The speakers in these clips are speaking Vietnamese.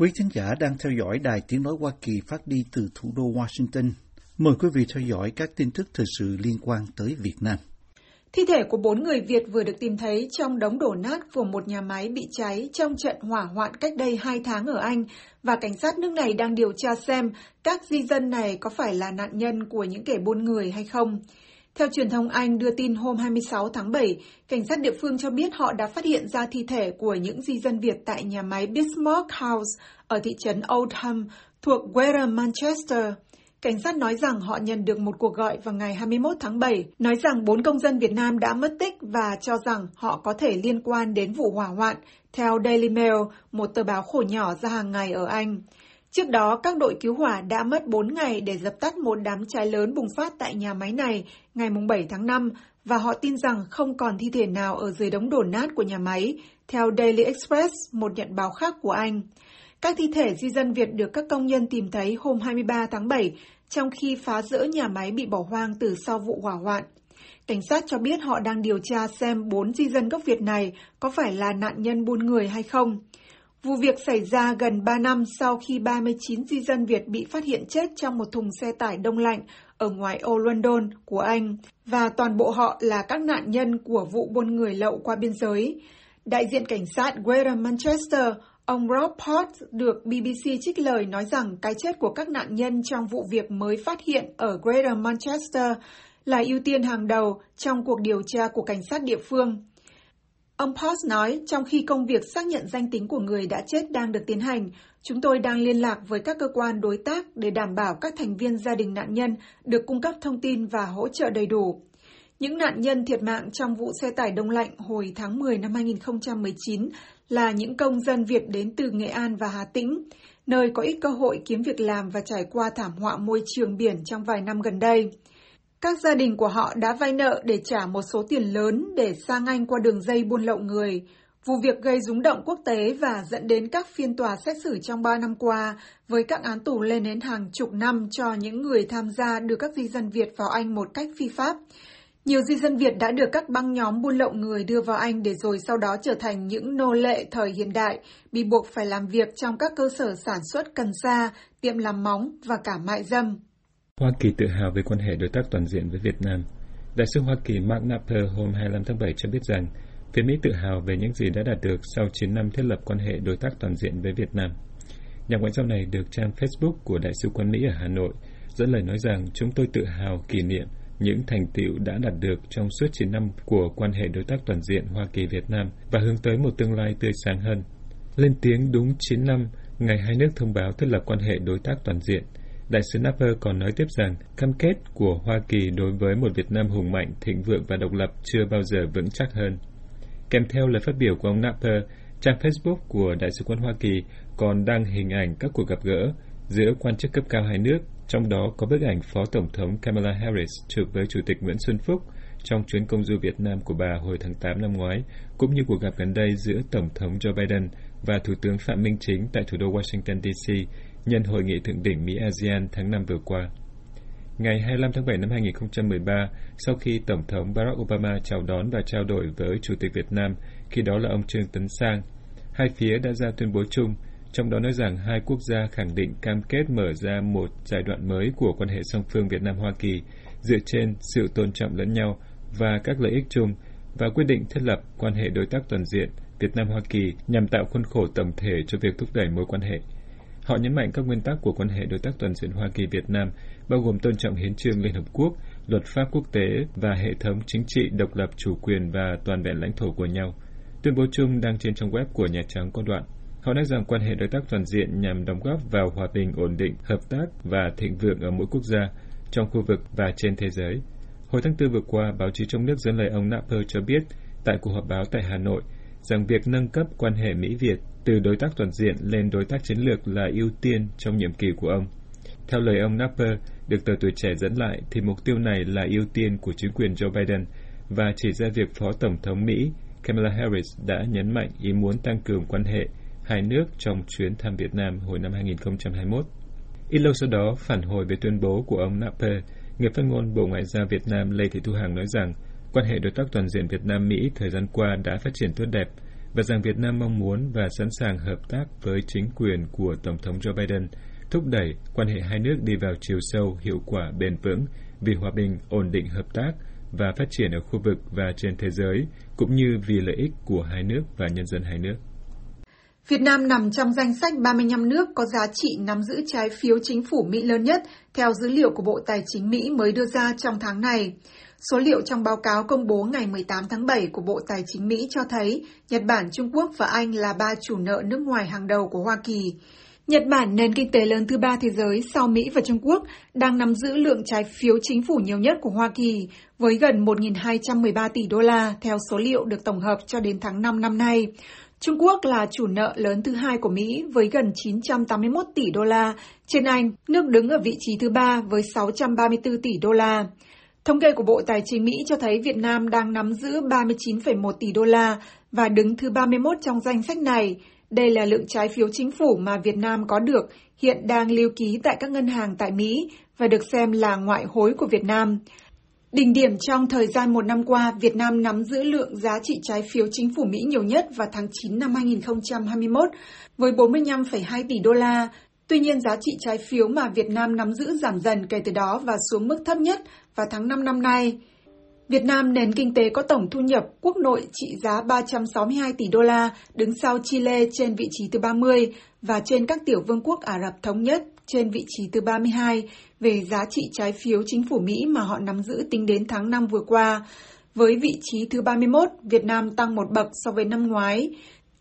Quý thính giả đang theo dõi đài tiếng nói Hoa Kỳ phát đi từ thủ đô Washington. Mời quý vị theo dõi các tin tức thời sự liên quan tới Việt Nam. Thi thể của bốn người Việt vừa được tìm thấy trong đống đổ nát của một nhà máy bị cháy trong trận hỏa hoạn cách đây hai tháng ở Anh và cảnh sát nước này đang điều tra xem các di dân này có phải là nạn nhân của những kẻ buôn người hay không. Theo truyền thông Anh đưa tin hôm 26 tháng 7, cảnh sát địa phương cho biết họ đã phát hiện ra thi thể của những di dân Việt tại nhà máy Bismarck House ở thị trấn Oldham thuộc Greater Manchester. Cảnh sát nói rằng họ nhận được một cuộc gọi vào ngày 21 tháng 7, nói rằng bốn công dân Việt Nam đã mất tích và cho rằng họ có thể liên quan đến vụ hỏa hoạn, theo Daily Mail, một tờ báo khổ nhỏ ra hàng ngày ở Anh. Trước đó, các đội cứu hỏa đã mất 4 ngày để dập tắt một đám cháy lớn bùng phát tại nhà máy này ngày 7 tháng 5 và họ tin rằng không còn thi thể nào ở dưới đống đổ nát của nhà máy, theo Daily Express, một nhận báo khác của Anh. Các thi thể di dân Việt được các công nhân tìm thấy hôm 23 tháng 7, trong khi phá rỡ nhà máy bị bỏ hoang từ sau vụ hỏa hoạn. Cảnh sát cho biết họ đang điều tra xem bốn di dân gốc Việt này có phải là nạn nhân buôn người hay không. Vụ việc xảy ra gần 3 năm sau khi 39 di dân Việt bị phát hiện chết trong một thùng xe tải đông lạnh ở ngoài ô London của Anh, và toàn bộ họ là các nạn nhân của vụ buôn người lậu qua biên giới. Đại diện cảnh sát Greater Manchester, ông Rob Pott được BBC trích lời nói rằng cái chết của các nạn nhân trong vụ việc mới phát hiện ở Greater Manchester là ưu tiên hàng đầu trong cuộc điều tra của cảnh sát địa phương. Ông Post nói, trong khi công việc xác nhận danh tính của người đã chết đang được tiến hành, chúng tôi đang liên lạc với các cơ quan đối tác để đảm bảo các thành viên gia đình nạn nhân được cung cấp thông tin và hỗ trợ đầy đủ. Những nạn nhân thiệt mạng trong vụ xe tải đông lạnh hồi tháng 10 năm 2019 là những công dân Việt đến từ Nghệ An và Hà Tĩnh, nơi có ít cơ hội kiếm việc làm và trải qua thảm họa môi trường biển trong vài năm gần đây. Các gia đình của họ đã vay nợ để trả một số tiền lớn để sang Anh qua đường dây buôn lậu người. Vụ việc gây rúng động quốc tế và dẫn đến các phiên tòa xét xử trong ba năm qua, với các án tù lên đến hàng chục năm cho những người tham gia đưa các di dân Việt vào Anh một cách phi pháp. Nhiều di dân Việt đã được các băng nhóm buôn lậu người đưa vào Anh để rồi sau đó trở thành những nô lệ thời hiện đại, bị buộc phải làm việc trong các cơ sở sản xuất cần sa, tiệm làm móng và cả mại dâm. Hoa Kỳ tự hào về quan hệ đối tác toàn diện với Việt Nam. Đại sứ Hoa Kỳ Mark Napper hôm 25 tháng 7 cho biết rằng, phía Mỹ tự hào về những gì đã đạt được sau 9 năm thiết lập quan hệ đối tác toàn diện với Việt Nam. Nhà ngoại giao này được trang Facebook của Đại sứ quán Mỹ ở Hà Nội, dẫn lời nói rằng chúng tôi tự hào kỷ niệm những thành tựu đã đạt được trong suốt 9 năm của quan hệ đối tác toàn diện Hoa Kỳ-Việt Nam và hướng tới một tương lai tươi sáng hơn. Lên tiếng đúng 9 năm, ngày hai nước thông báo thiết lập quan hệ đối tác toàn diện – Đại sứ Napper còn nói tiếp rằng cam kết của Hoa Kỳ đối với một Việt Nam hùng mạnh, thịnh vượng và độc lập chưa bao giờ vững chắc hơn. Kèm theo lời phát biểu của ông Napper, trang Facebook của Đại sứ quán Hoa Kỳ còn đăng hình ảnh các cuộc gặp gỡ giữa quan chức cấp cao hai nước, trong đó có bức ảnh Phó Tổng thống Kamala Harris chụp với Chủ tịch Nguyễn Xuân Phúc trong chuyến công du Việt Nam của bà hồi tháng 8 năm ngoái, cũng như cuộc gặp gần đây giữa Tổng thống Joe Biden và Thủ tướng Phạm Minh Chính tại thủ đô Washington, D.C nhân hội nghị thượng đỉnh Mỹ-ASEAN tháng 5 vừa qua. Ngày 25 tháng 7 năm 2013, sau khi Tổng thống Barack Obama chào đón và trao đổi với Chủ tịch Việt Nam, khi đó là ông Trương Tấn Sang, hai phía đã ra tuyên bố chung, trong đó nói rằng hai quốc gia khẳng định cam kết mở ra một giai đoạn mới của quan hệ song phương Việt Nam-Hoa Kỳ dựa trên sự tôn trọng lẫn nhau và các lợi ích chung và quyết định thiết lập quan hệ đối tác toàn diện Việt Nam-Hoa Kỳ nhằm tạo khuôn khổ tổng thể cho việc thúc đẩy mối quan hệ. Họ nhấn mạnh các nguyên tắc của quan hệ đối tác toàn diện Hoa Kỳ-Việt Nam, bao gồm tôn trọng hiến trương Liên Hợp Quốc, luật pháp quốc tế và hệ thống chính trị độc lập chủ quyền và toàn vẹn lãnh thổ của nhau. Tuyên bố chung đang trên trang web của Nhà Trắng có đoạn. Họ nói rằng quan hệ đối tác toàn diện nhằm đóng góp vào hòa bình, ổn định, hợp tác và thịnh vượng ở mỗi quốc gia, trong khu vực và trên thế giới. Hồi tháng Tư vừa qua, báo chí trong nước dẫn lời ông Napper cho biết tại cuộc họp báo tại Hà Nội rằng việc nâng cấp quan hệ Mỹ-Việt từ đối tác toàn diện lên đối tác chiến lược là ưu tiên trong nhiệm kỳ của ông. Theo lời ông Napper, được tờ tuổi trẻ dẫn lại, thì mục tiêu này là ưu tiên của chính quyền Joe Biden và chỉ ra việc Phó Tổng thống Mỹ Kamala Harris đã nhấn mạnh ý muốn tăng cường quan hệ hai nước trong chuyến thăm Việt Nam hồi năm 2021. Ít lâu sau đó, phản hồi về tuyên bố của ông Napper, người phát ngôn Bộ Ngoại giao Việt Nam Lê Thị Thu Hằng nói rằng quan hệ đối tác toàn diện Việt Nam-Mỹ thời gian qua đã phát triển tốt đẹp và rằng Việt Nam mong muốn và sẵn sàng hợp tác với chính quyền của Tổng thống Joe Biden, thúc đẩy quan hệ hai nước đi vào chiều sâu, hiệu quả, bền vững vì hòa bình, ổn định hợp tác và phát triển ở khu vực và trên thế giới, cũng như vì lợi ích của hai nước và nhân dân hai nước. Việt Nam nằm trong danh sách 35 nước có giá trị nắm giữ trái phiếu chính phủ Mỹ lớn nhất, theo dữ liệu của Bộ Tài chính Mỹ mới đưa ra trong tháng này. Số liệu trong báo cáo công bố ngày 18 tháng 7 của Bộ Tài chính Mỹ cho thấy Nhật Bản, Trung Quốc và Anh là ba chủ nợ nước ngoài hàng đầu của Hoa Kỳ. Nhật Bản, nền kinh tế lớn thứ ba thế giới sau Mỹ và Trung Quốc, đang nắm giữ lượng trái phiếu chính phủ nhiều nhất của Hoa Kỳ, với gần 1.213 tỷ đô la theo số liệu được tổng hợp cho đến tháng 5 năm nay. Trung Quốc là chủ nợ lớn thứ hai của Mỹ với gần 981 tỷ đô la, trên Anh, nước đứng ở vị trí thứ ba với 634 tỷ đô la. Thống kê của Bộ Tài chính Mỹ cho thấy Việt Nam đang nắm giữ 39,1 tỷ đô la và đứng thứ 31 trong danh sách này. Đây là lượng trái phiếu chính phủ mà Việt Nam có được hiện đang lưu ký tại các ngân hàng tại Mỹ và được xem là ngoại hối của Việt Nam. Đỉnh điểm trong thời gian một năm qua, Việt Nam nắm giữ lượng giá trị trái phiếu chính phủ Mỹ nhiều nhất vào tháng 9 năm 2021 với 45,2 tỷ đô la. Tuy nhiên, giá trị trái phiếu mà Việt Nam nắm giữ giảm dần kể từ đó và xuống mức thấp nhất vào tháng 5 năm nay. Việt Nam, nền kinh tế có tổng thu nhập quốc nội trị giá 362 tỷ đô la, đứng sau Chile trên vị trí thứ 30 và trên các tiểu vương quốc Ả Rập Thống Nhất trên vị trí thứ 32 về giá trị trái phiếu chính phủ Mỹ mà họ nắm giữ tính đến tháng 5 vừa qua. Với vị trí thứ 31, Việt Nam tăng một bậc so với năm ngoái.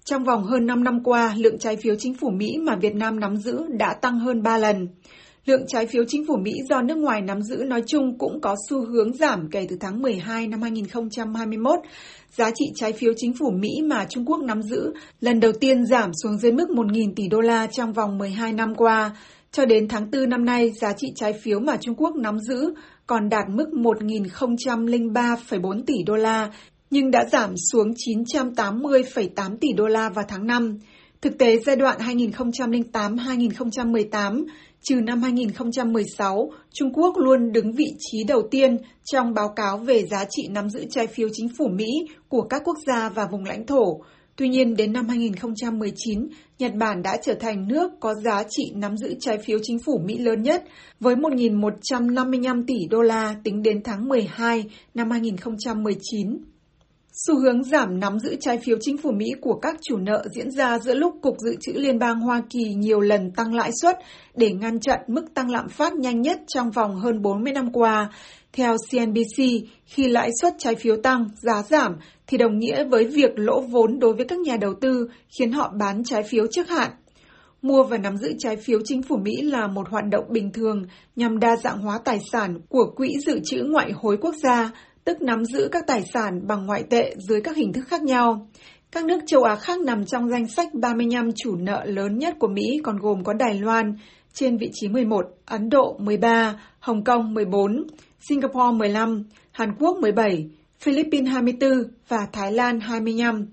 Trong vòng hơn 5 năm qua, lượng trái phiếu chính phủ Mỹ mà Việt Nam nắm giữ đã tăng hơn 3 lần. Lượng trái phiếu chính phủ Mỹ do nước ngoài nắm giữ nói chung cũng có xu hướng giảm kể từ tháng 12 năm 2021. Giá trị trái phiếu chính phủ Mỹ mà Trung Quốc nắm giữ lần đầu tiên giảm xuống dưới mức 1.000 tỷ đô la trong vòng 12 năm qua. Cho đến tháng 4 năm nay, giá trị trái phiếu mà Trung Quốc nắm giữ còn đạt mức 1.003,4 tỷ đô la, nhưng đã giảm xuống 980,8 tỷ đô la vào tháng 5. Thực tế giai đoạn 2008-2018, trừ năm 2016, Trung Quốc luôn đứng vị trí đầu tiên trong báo cáo về giá trị nắm giữ trái phiếu chính phủ Mỹ của các quốc gia và vùng lãnh thổ. Tuy nhiên, đến năm 2019, Nhật Bản đã trở thành nước có giá trị nắm giữ trái phiếu chính phủ Mỹ lớn nhất, với 1.155 tỷ đô la tính đến tháng 12 năm 2019. Xu hướng giảm nắm giữ trái phiếu chính phủ Mỹ của các chủ nợ diễn ra giữa lúc Cục Dự trữ Liên bang Hoa Kỳ nhiều lần tăng lãi suất để ngăn chặn mức tăng lạm phát nhanh nhất trong vòng hơn 40 năm qua. Theo CNBC, khi lãi suất trái phiếu tăng, giá giảm thì đồng nghĩa với việc lỗ vốn đối với các nhà đầu tư khiến họ bán trái phiếu trước hạn. Mua và nắm giữ trái phiếu chính phủ Mỹ là một hoạt động bình thường nhằm đa dạng hóa tài sản của Quỹ Dự trữ Ngoại hối quốc gia, tức nắm giữ các tài sản bằng ngoại tệ dưới các hình thức khác nhau. Các nước châu Á khác nằm trong danh sách 35 chủ nợ lớn nhất của Mỹ còn gồm có Đài Loan trên vị trí 11, Ấn Độ 13, Hồng Kông 14, Singapore 15, Hàn Quốc 17, Philippines 24 và Thái Lan 25.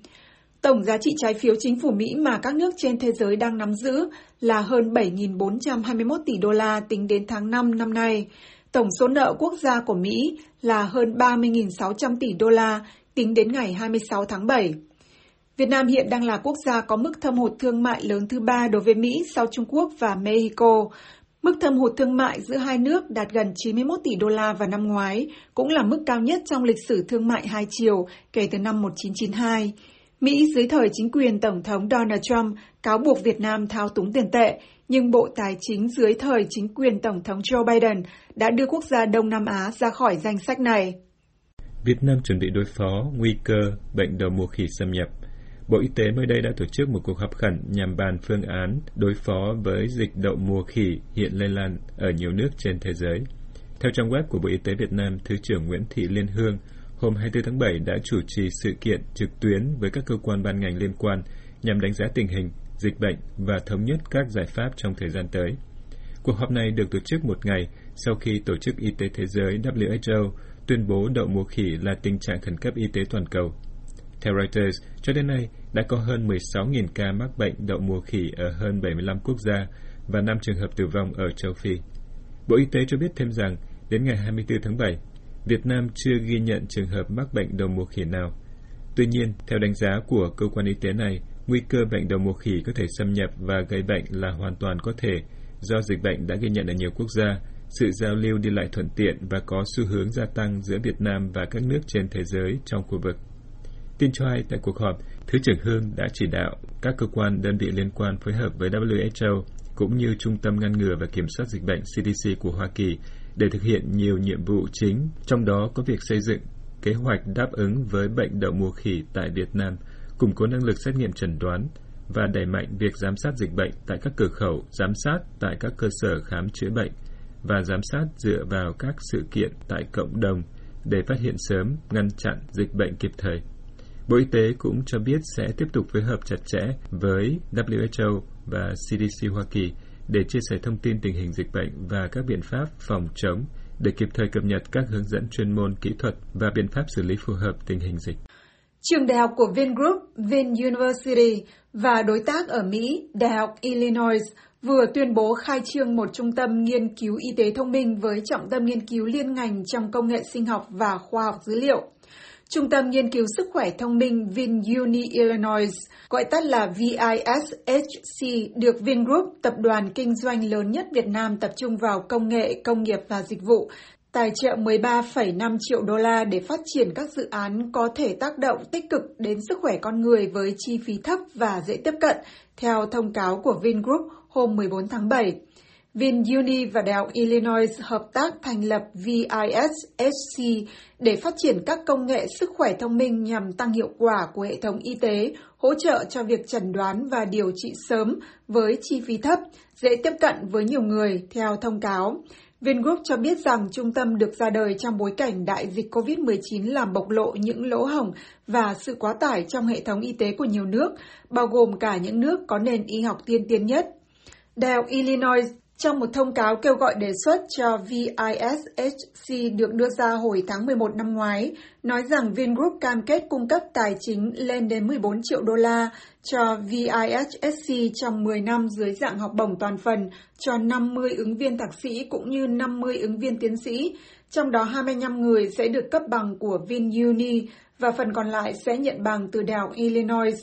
Tổng giá trị trái phiếu chính phủ Mỹ mà các nước trên thế giới đang nắm giữ là hơn 7.421 tỷ đô la tính đến tháng 5 năm nay. Tổng số nợ quốc gia của Mỹ là hơn 30.600 tỷ đô la tính đến ngày 26 tháng 7. Việt Nam hiện đang là quốc gia có mức thâm hụt thương mại lớn thứ ba đối với Mỹ sau Trung Quốc và Mexico. Mức thâm hụt thương mại giữa hai nước đạt gần 91 tỷ đô la vào năm ngoái, cũng là mức cao nhất trong lịch sử thương mại hai chiều kể từ năm 1992. Mỹ dưới thời chính quyền Tổng thống Donald Trump cáo buộc Việt Nam thao túng tiền tệ, nhưng Bộ Tài chính dưới thời chính quyền Tổng thống Joe Biden đã đưa quốc gia Đông Nam Á ra khỏi danh sách này. Việt Nam chuẩn bị đối phó nguy cơ bệnh đầu mùa khỉ xâm nhập. Bộ Y tế mới đây đã tổ chức một cuộc họp khẩn nhằm bàn phương án đối phó với dịch đậu mùa khỉ hiện lây lan ở nhiều nước trên thế giới. Theo trang web của Bộ Y tế Việt Nam, Thứ trưởng Nguyễn Thị Liên Hương hôm 24 tháng 7 đã chủ trì sự kiện trực tuyến với các cơ quan ban ngành liên quan nhằm đánh giá tình hình, dịch bệnh và thống nhất các giải pháp trong thời gian tới. Cuộc họp này được tổ chức một ngày sau khi Tổ chức Y tế Thế giới WHO tuyên bố đậu mùa khỉ là tình trạng khẩn cấp y tế toàn cầu. Theo Reuters, cho đến nay đã có hơn 16.000 ca mắc bệnh đậu mùa khỉ ở hơn 75 quốc gia và 5 trường hợp tử vong ở châu Phi. Bộ Y tế cho biết thêm rằng, đến ngày 24 tháng 7, Việt Nam chưa ghi nhận trường hợp mắc bệnh đậu mùa khỉ nào. Tuy nhiên, theo đánh giá của cơ quan y tế này, nguy cơ bệnh đậu mùa khỉ có thể xâm nhập và gây bệnh là hoàn toàn có thể do dịch bệnh đã ghi nhận ở nhiều quốc gia, sự giao lưu đi lại thuận tiện và có xu hướng gia tăng giữa Việt Nam và các nước trên thế giới trong khu vực. Tin cho hay tại cuộc họp, Thứ trưởng Hương đã chỉ đạo các cơ quan đơn vị liên quan phối hợp với WHO cũng như Trung tâm Ngăn ngừa và Kiểm soát Dịch bệnh CDC của Hoa Kỳ để thực hiện nhiều nhiệm vụ chính, trong đó có việc xây dựng kế hoạch đáp ứng với bệnh đậu mùa khỉ tại Việt Nam, củng cố năng lực xét nghiệm chẩn đoán và đẩy mạnh việc giám sát dịch bệnh tại các cửa khẩu, giám sát tại các cơ sở khám chữa bệnh và giám sát dựa vào các sự kiện tại cộng đồng để phát hiện sớm, ngăn chặn dịch bệnh kịp thời. Bộ Y tế cũng cho biết sẽ tiếp tục phối hợp chặt chẽ với WHO và CDC Hoa Kỳ để chia sẻ thông tin tình hình dịch bệnh và các biện pháp phòng chống để kịp thời cập nhật các hướng dẫn chuyên môn kỹ thuật và biện pháp xử lý phù hợp tình hình dịch. Trường đại học của Vingroup, Vin University và đối tác ở Mỹ, Đại học Illinois vừa tuyên bố khai trương một trung tâm nghiên cứu y tế thông minh với trọng tâm nghiên cứu liên ngành trong công nghệ sinh học và khoa học dữ liệu. Trung tâm Nghiên cứu Sức khỏe Thông minh VinUni Illinois, gọi tắt là VISHC, được Vingroup, tập đoàn kinh doanh lớn nhất Việt Nam tập trung vào công nghệ, công nghiệp và dịch vụ, tài trợ 13,5 triệu đô la để phát triển các dự án có thể tác động tích cực đến sức khỏe con người với chi phí thấp và dễ tiếp cận, theo thông cáo của Vingroup hôm 14 tháng 7. VinUni và Đại học Illinois hợp tác thành lập VISHC để phát triển các công nghệ sức khỏe thông minh nhằm tăng hiệu quả của hệ thống y tế, hỗ trợ cho việc chẩn đoán và điều trị sớm với chi phí thấp, dễ tiếp cận với nhiều người, theo thông cáo. Vingroup cho biết rằng trung tâm được ra đời trong bối cảnh đại dịch COVID-19 làm bộc lộ những lỗ hổng và sự quá tải trong hệ thống y tế của nhiều nước, bao gồm cả những nước có nền y học tiên tiến nhất. Đại học Illinois trong một thông cáo kêu gọi đề xuất cho VISHC được đưa ra hồi tháng 11 năm ngoái, nói rằng Vingroup cam kết cung cấp tài chính lên đến 14 triệu đô la cho VISHC trong 10 năm dưới dạng học bổng toàn phần cho 50 ứng viên thạc sĩ cũng như 50 ứng viên tiến sĩ, trong đó 25 người sẽ được cấp bằng của VinUni và phần còn lại sẽ nhận bằng từ Đại học Illinois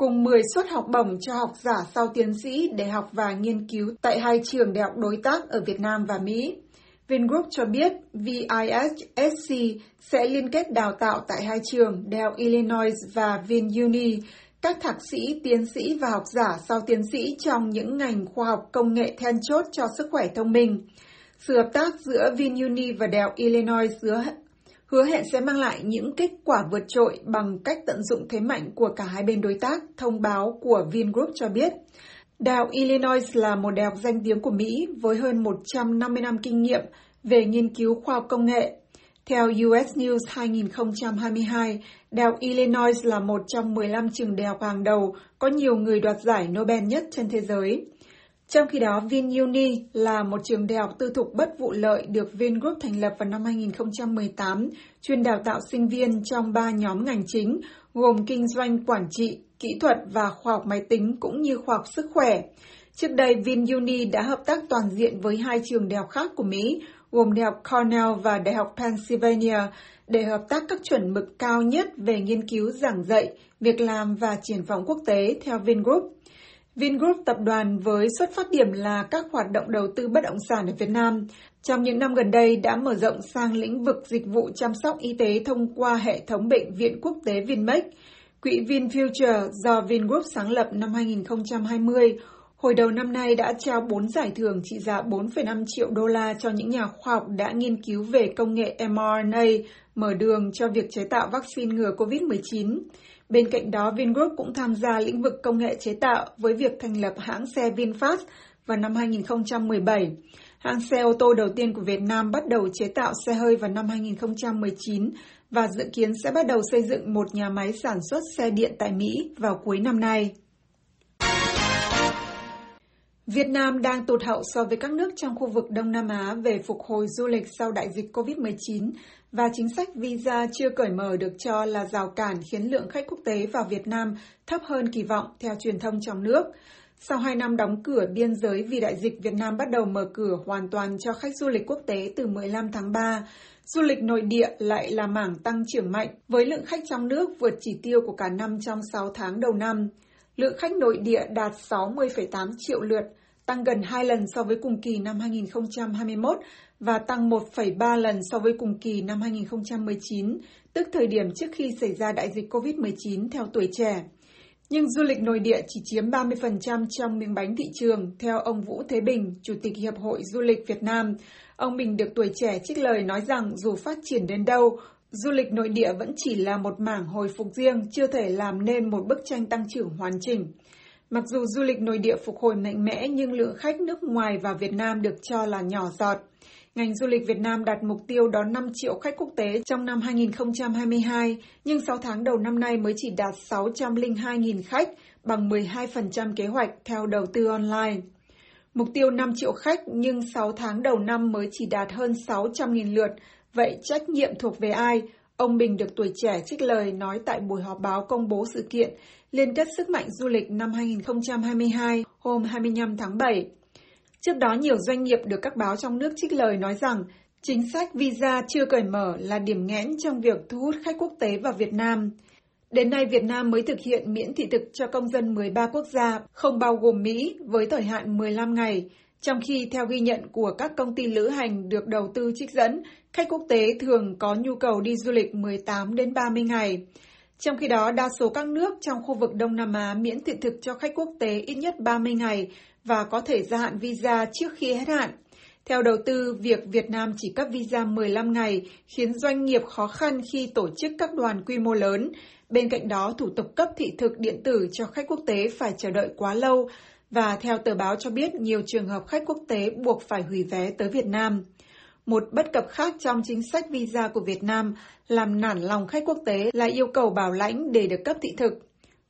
cùng 10 suất học bổng cho học giả sau tiến sĩ để học và nghiên cứu tại hai trường đại học đối tác ở Việt Nam và Mỹ. Vingroup cho biết VISSC sẽ liên kết đào tạo tại hai trường Đại học Illinois và VinUni các thạc sĩ, tiến sĩ và học giả sau tiến sĩ trong những ngành khoa học công nghệ then chốt cho sức khỏe thông minh. Sự hợp tác giữa VinUni và Đại học Illinois giữa hứa hẹn sẽ mang lại những kết quả vượt trội bằng cách tận dụng thế mạnh của cả hai bên đối tác, thông báo của Vingroup cho biết. Đại học Illinois là một đại học danh tiếng của Mỹ với hơn 150 năm kinh nghiệm về nghiên cứu khoa học công nghệ. Theo US News 2022, Đại học Illinois là một trong 15 trường đại học hàng đầu có nhiều người đoạt giải Nobel nhất trên thế giới. Trong khi đó, VinUni là một trường đại học tư thục bất vụ lợi được Vingroup thành lập vào năm 2018, chuyên đào tạo sinh viên trong ba nhóm ngành chính, gồm kinh doanh, quản trị, kỹ thuật và khoa học máy tính cũng như khoa học sức khỏe. Trước đây, VinUni đã hợp tác toàn diện với hai trường đại học khác của Mỹ, gồm Đại học Cornell và Đại học Pennsylvania, để hợp tác các chuẩn mực cao nhất về nghiên cứu giảng dạy, việc làm và triển vọng quốc tế theo Vingroup. Vingroup tập đoàn với xuất phát điểm là các hoạt động đầu tư bất động sản ở Việt Nam, trong những năm gần đây đã mở rộng sang lĩnh vực dịch vụ chăm sóc y tế thông qua hệ thống bệnh viện quốc tế Vinmec. Quỹ VinFuture do Vingroup sáng lập năm 2020, hồi đầu năm nay đã trao 4 giải thưởng trị giá 4,5 triệu đô la cho những nhà khoa học đã nghiên cứu về công nghệ mRNA, mở đường cho việc chế tạo vaccine ngừa COVID-19. Bên cạnh đó, Vingroup cũng tham gia lĩnh vực công nghệ chế tạo với việc thành lập hãng xe VinFast vào năm 2017. Hãng xe ô tô đầu tiên của Việt Nam bắt đầu chế tạo xe hơi vào năm 2019 và dự kiến sẽ bắt đầu xây dựng một nhà máy sản xuất xe điện tại Mỹ vào cuối năm nay. Việt Nam đang tụt hậu so với các nước trong khu vực Đông Nam Á về phục hồi du lịch sau đại dịch COVID-19 và chính sách visa chưa cởi mở được cho là rào cản khiến lượng khách quốc tế vào Việt Nam thấp hơn kỳ vọng theo truyền thông trong nước. Sau hai năm đóng cửa biên giới vì đại dịch, Việt Nam bắt đầu mở cửa hoàn toàn cho khách du lịch quốc tế từ 15 tháng 3. Du lịch nội địa lại là mảng tăng trưởng mạnh, với lượng khách trong nước vượt chỉ tiêu của cả năm trong 6 tháng đầu năm. Lượng khách nội địa đạt 60,8 triệu lượt, tăng gần 2 lần so với cùng kỳ năm 2021 và tăng 1,3 lần so với cùng kỳ năm 2019, tức thời điểm trước khi xảy ra đại dịch COVID-19 theo tuổi trẻ. Nhưng du lịch nội địa chỉ chiếm 30% trong miếng bánh thị trường, theo ông Vũ Thế Bình, Chủ tịch Hiệp hội Du lịch Việt Nam. Ông Bình được tuổi trẻ trích lời nói rằng dù phát triển đến đâu, du lịch nội địa vẫn chỉ là một mảng hồi phục riêng, chưa thể làm nên một bức tranh tăng trưởng hoàn chỉnh. Mặc dù du lịch nội địa phục hồi mạnh mẽ nhưng lượng khách nước ngoài vào Việt Nam được cho là nhỏ giọt. Ngành du lịch Việt Nam đặt mục tiêu đón 5 triệu khách quốc tế trong năm 2022, nhưng 6 tháng đầu năm nay mới chỉ đạt 602.000 khách, bằng 12% kế hoạch theo đầu tư online. Mục tiêu 5 triệu khách nhưng 6 tháng đầu năm mới chỉ đạt hơn 600.000 lượt, vậy trách nhiệm thuộc về ai? Ông Bình được tuổi trẻ trích lời nói tại buổi họp báo công bố sự kiện Liên kết sức mạnh du lịch năm 2022 hôm 25 tháng 7. Trước đó, nhiều doanh nghiệp được các báo trong nước trích lời nói rằng chính sách visa chưa cởi mở là điểm nghẽn trong việc thu hút khách quốc tế vào Việt Nam. Đến nay, Việt Nam mới thực hiện miễn thị thực cho công dân 13 quốc gia, không bao gồm Mỹ, với thời hạn 15 ngày. Trong khi, theo ghi nhận của các công ty lữ hành được đầu tư trích dẫn, khách quốc tế thường có nhu cầu đi du lịch 18 đến 30 ngày. Trong khi đó, đa số các nước trong khu vực Đông Nam Á miễn thị thực cho khách quốc tế ít nhất 30 ngày và có thể gia hạn visa trước khi hết hạn. Theo đầu tư, việc Việt Nam chỉ cấp visa 15 ngày khiến doanh nghiệp khó khăn khi tổ chức các đoàn quy mô lớn. Bên cạnh đó, thủ tục cấp thị thực điện tử cho khách quốc tế phải chờ đợi quá lâu và theo tờ báo cho biết nhiều trường hợp khách quốc tế buộc phải hủy vé tới Việt Nam. Một bất cập khác trong chính sách visa của Việt Nam làm nản lòng khách quốc tế là yêu cầu bảo lãnh để được cấp thị thực.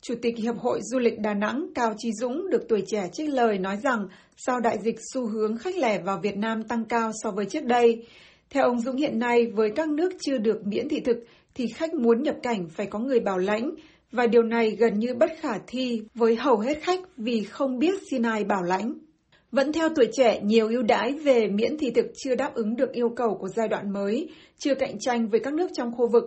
Chủ tịch Hiệp hội Du lịch Đà Nẵng Cao Trí Dũng được tuổi trẻ trích lời nói rằng sau đại dịch xu hướng khách lẻ vào Việt Nam tăng cao so với trước đây. Theo ông Dũng hiện nay, với các nước chưa được miễn thị thực thì khách muốn nhập cảnh phải có người bảo lãnh và điều này gần như bất khả thi với hầu hết khách vì không biết xin ai bảo lãnh. Vẫn theo tuổi trẻ, nhiều ưu đãi về miễn thị thực chưa đáp ứng được yêu cầu của giai đoạn mới, chưa cạnh tranh với các nước trong khu vực.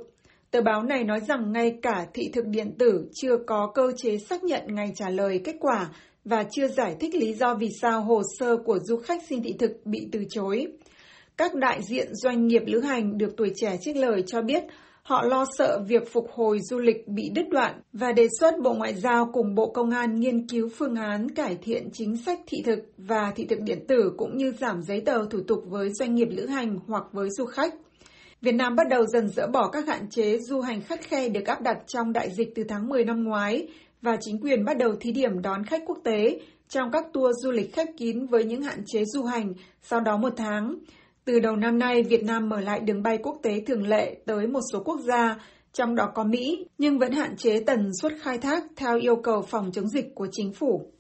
Tờ báo này nói rằng ngay cả thị thực điện tử chưa có cơ chế xác nhận ngày trả lời kết quả và chưa giải thích lý do vì sao hồ sơ của du khách xin thị thực bị từ chối. Các đại diện doanh nghiệp lữ hành được tuổi trẻ trích lời cho biết Họ lo sợ việc phục hồi du lịch bị đứt đoạn và đề xuất Bộ Ngoại giao cùng Bộ Công an nghiên cứu phương án cải thiện chính sách thị thực và thị thực điện tử cũng như giảm giấy tờ thủ tục với doanh nghiệp lữ hành hoặc với du khách. Việt Nam bắt đầu dần dỡ bỏ các hạn chế du hành khắt khe được áp đặt trong đại dịch từ tháng 10 năm ngoái và chính quyền bắt đầu thí điểm đón khách quốc tế trong các tour du lịch khép kín với những hạn chế du hành sau đó một tháng. Từ đầu năm nay, Việt Nam mở lại đường bay quốc tế thường lệ tới một số quốc gia, trong đó có Mỹ, nhưng vẫn hạn chế tần suất khai thác theo yêu cầu phòng chống dịch của chính phủ.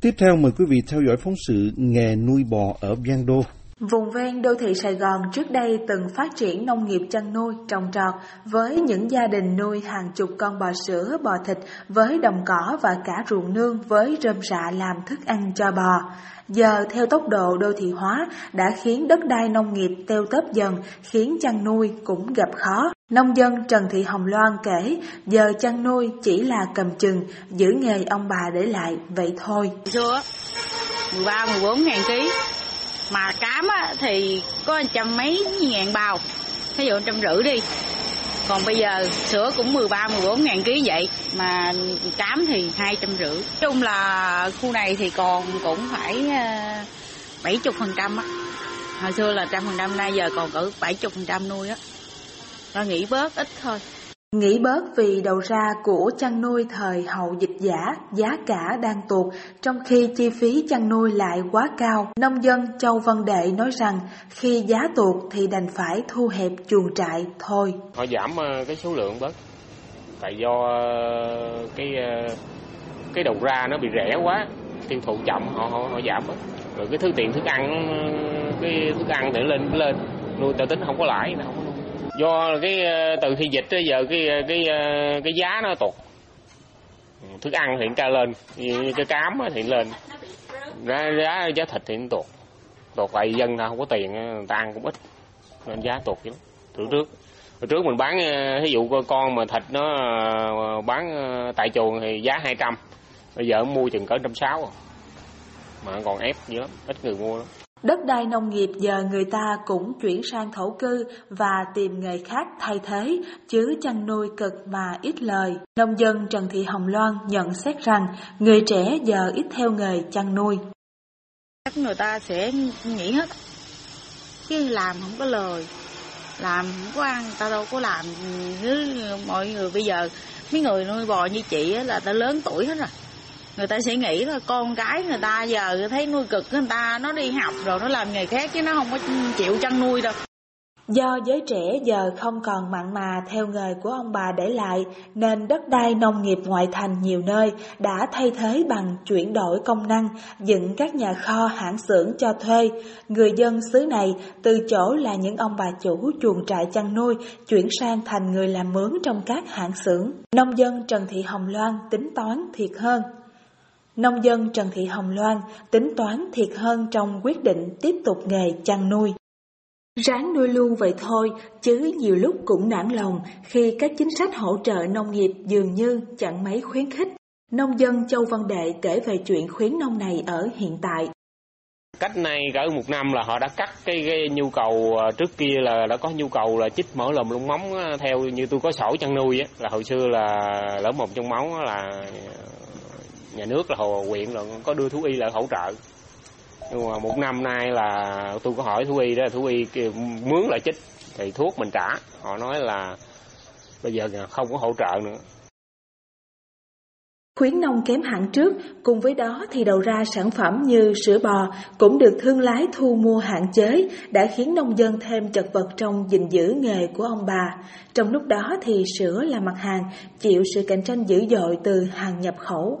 Tiếp theo mời quý vị theo dõi phóng sự nghề nuôi bò ở Biang Đô. Vùng ven đô thị Sài Gòn trước đây từng phát triển nông nghiệp chăn nuôi, trồng trọt với những gia đình nuôi hàng chục con bò sữa, bò thịt với đồng cỏ và cả ruộng nương với rơm rạ làm thức ăn cho bò. Giờ theo tốc độ đô thị hóa đã khiến đất đai nông nghiệp teo tớp dần, khiến chăn nuôi cũng gặp khó. Nông dân Trần Thị Hồng Loan kể, giờ chăn nuôi chỉ là cầm chừng, giữ nghề ông bà để lại vậy thôi. Xưa 13 14 ngàn ký mà cám á, thì có trăm mấy ngàn bao. Ví dụ trăm rưỡi đi. Còn bây giờ sữa cũng 13 14 ngàn ký vậy. Mà cám thì hai trăm rưỡi. Chung là khu này thì còn cũng phải ờ, bảy chục phần trăm á. Hồi xưa là trăm phần trăm nay giờ còn cỡ bảy chục phần trăm nuôi á. Nó nghỉ bớt ít thôi. Nghĩ bớt vì đầu ra của chăn nuôi thời hậu dịch giả, giá cả đang tụt, trong khi chi phí chăn nuôi lại quá cao. Nông dân Châu Văn Đệ nói rằng khi giá tụt thì đành phải thu hẹp chuồng trại thôi. Họ giảm ờ, cái số lượng bớt, tại do ờ, cái ờ, cái đầu ra nó bị rẻ quá, tiêu thụ chậm họ họ, họ giảm bớt. Rồi cái thứ tiền thức ăn, cái thức ăn để lên lên, nuôi tao tính không có lãi, không có do cái ờ, từ khi dịch tới giờ cái ờ, cái ờ, cái giá nó tụt. Thức ăn thì cao lên, cái cám thì lên. Giá giá giá thịt thì nó tụt. Tụt lại dân ta không có tiền người ta ăn cũng ít. Nên giá tụt chứ từ trước, hồi trước mình bán ví dụ con mà thịt nó bán tại chuồng thì giá 200 bây giờ mua chừng cỡ trăm sáu à. mà còn ép dữ lắm, ít người mua lắm. Đất đai nông nghiệp giờ người ta cũng chuyển sang thổ cư và tìm nghề khác thay thế, chứ chăn nuôi cực mà ít lời. Nông dân Trần Thị Hồng Loan nhận xét rằng người trẻ giờ ít theo nghề chăn nuôi. Chắc người ta sẽ nghỉ hết, chứ làm không có lời, làm không có ăn, ta đâu có làm như mọi người bây giờ. Mấy người nuôi bò như chị là ta lớn tuổi hết rồi người ta sẽ nghĩ là con cái người ta giờ thấy nuôi cực người ta nó đi học rồi nó làm nghề khác chứ nó không có chịu chăn nuôi đâu Do giới trẻ giờ không còn mặn mà theo nghề của ông bà để lại, nên đất đai nông nghiệp ngoại thành nhiều nơi đã thay thế bằng chuyển đổi công năng, dựng các nhà kho hãng xưởng cho thuê. Người dân xứ này từ chỗ là những ông bà chủ chuồng trại chăn nuôi, chuyển sang thành người làm mướn trong các hãng xưởng. Nông dân Trần Thị Hồng Loan tính toán thiệt hơn. Nông dân Trần Thị Hồng Loan tính toán thiệt hơn trong quyết định tiếp tục nghề chăn nuôi. Ráng nuôi luôn vậy thôi, chứ nhiều lúc cũng nản lòng khi các chính sách hỗ trợ nông nghiệp dường như chẳng mấy khuyến khích. Nông dân Châu Văn Đệ kể về chuyện khuyến nông này ở hiện tại. Cách này cỡ một năm là họ đã cắt cái, cái nhu cầu à, trước kia là đã có nhu cầu là chích mỡ lồng lông móng à, theo như tôi có sổ chăn nuôi á là hồi xưa là lỡ một trong máu là nhà nước là hồ huyện là có đưa thú y lại hỗ trợ nhưng mà một năm nay là tôi có hỏi thú y đó thú y kêu mướn lại chích thì thuốc mình trả họ nói là bây giờ không có hỗ trợ nữa Khuyến nông kém hẳn trước, cùng với đó thì đầu ra sản phẩm như sữa bò cũng được thương lái thu mua hạn chế, đã khiến nông dân thêm chật vật trong gìn giữ nghề của ông bà. Trong lúc đó thì sữa là mặt hàng chịu sự cạnh tranh dữ dội từ hàng nhập khẩu.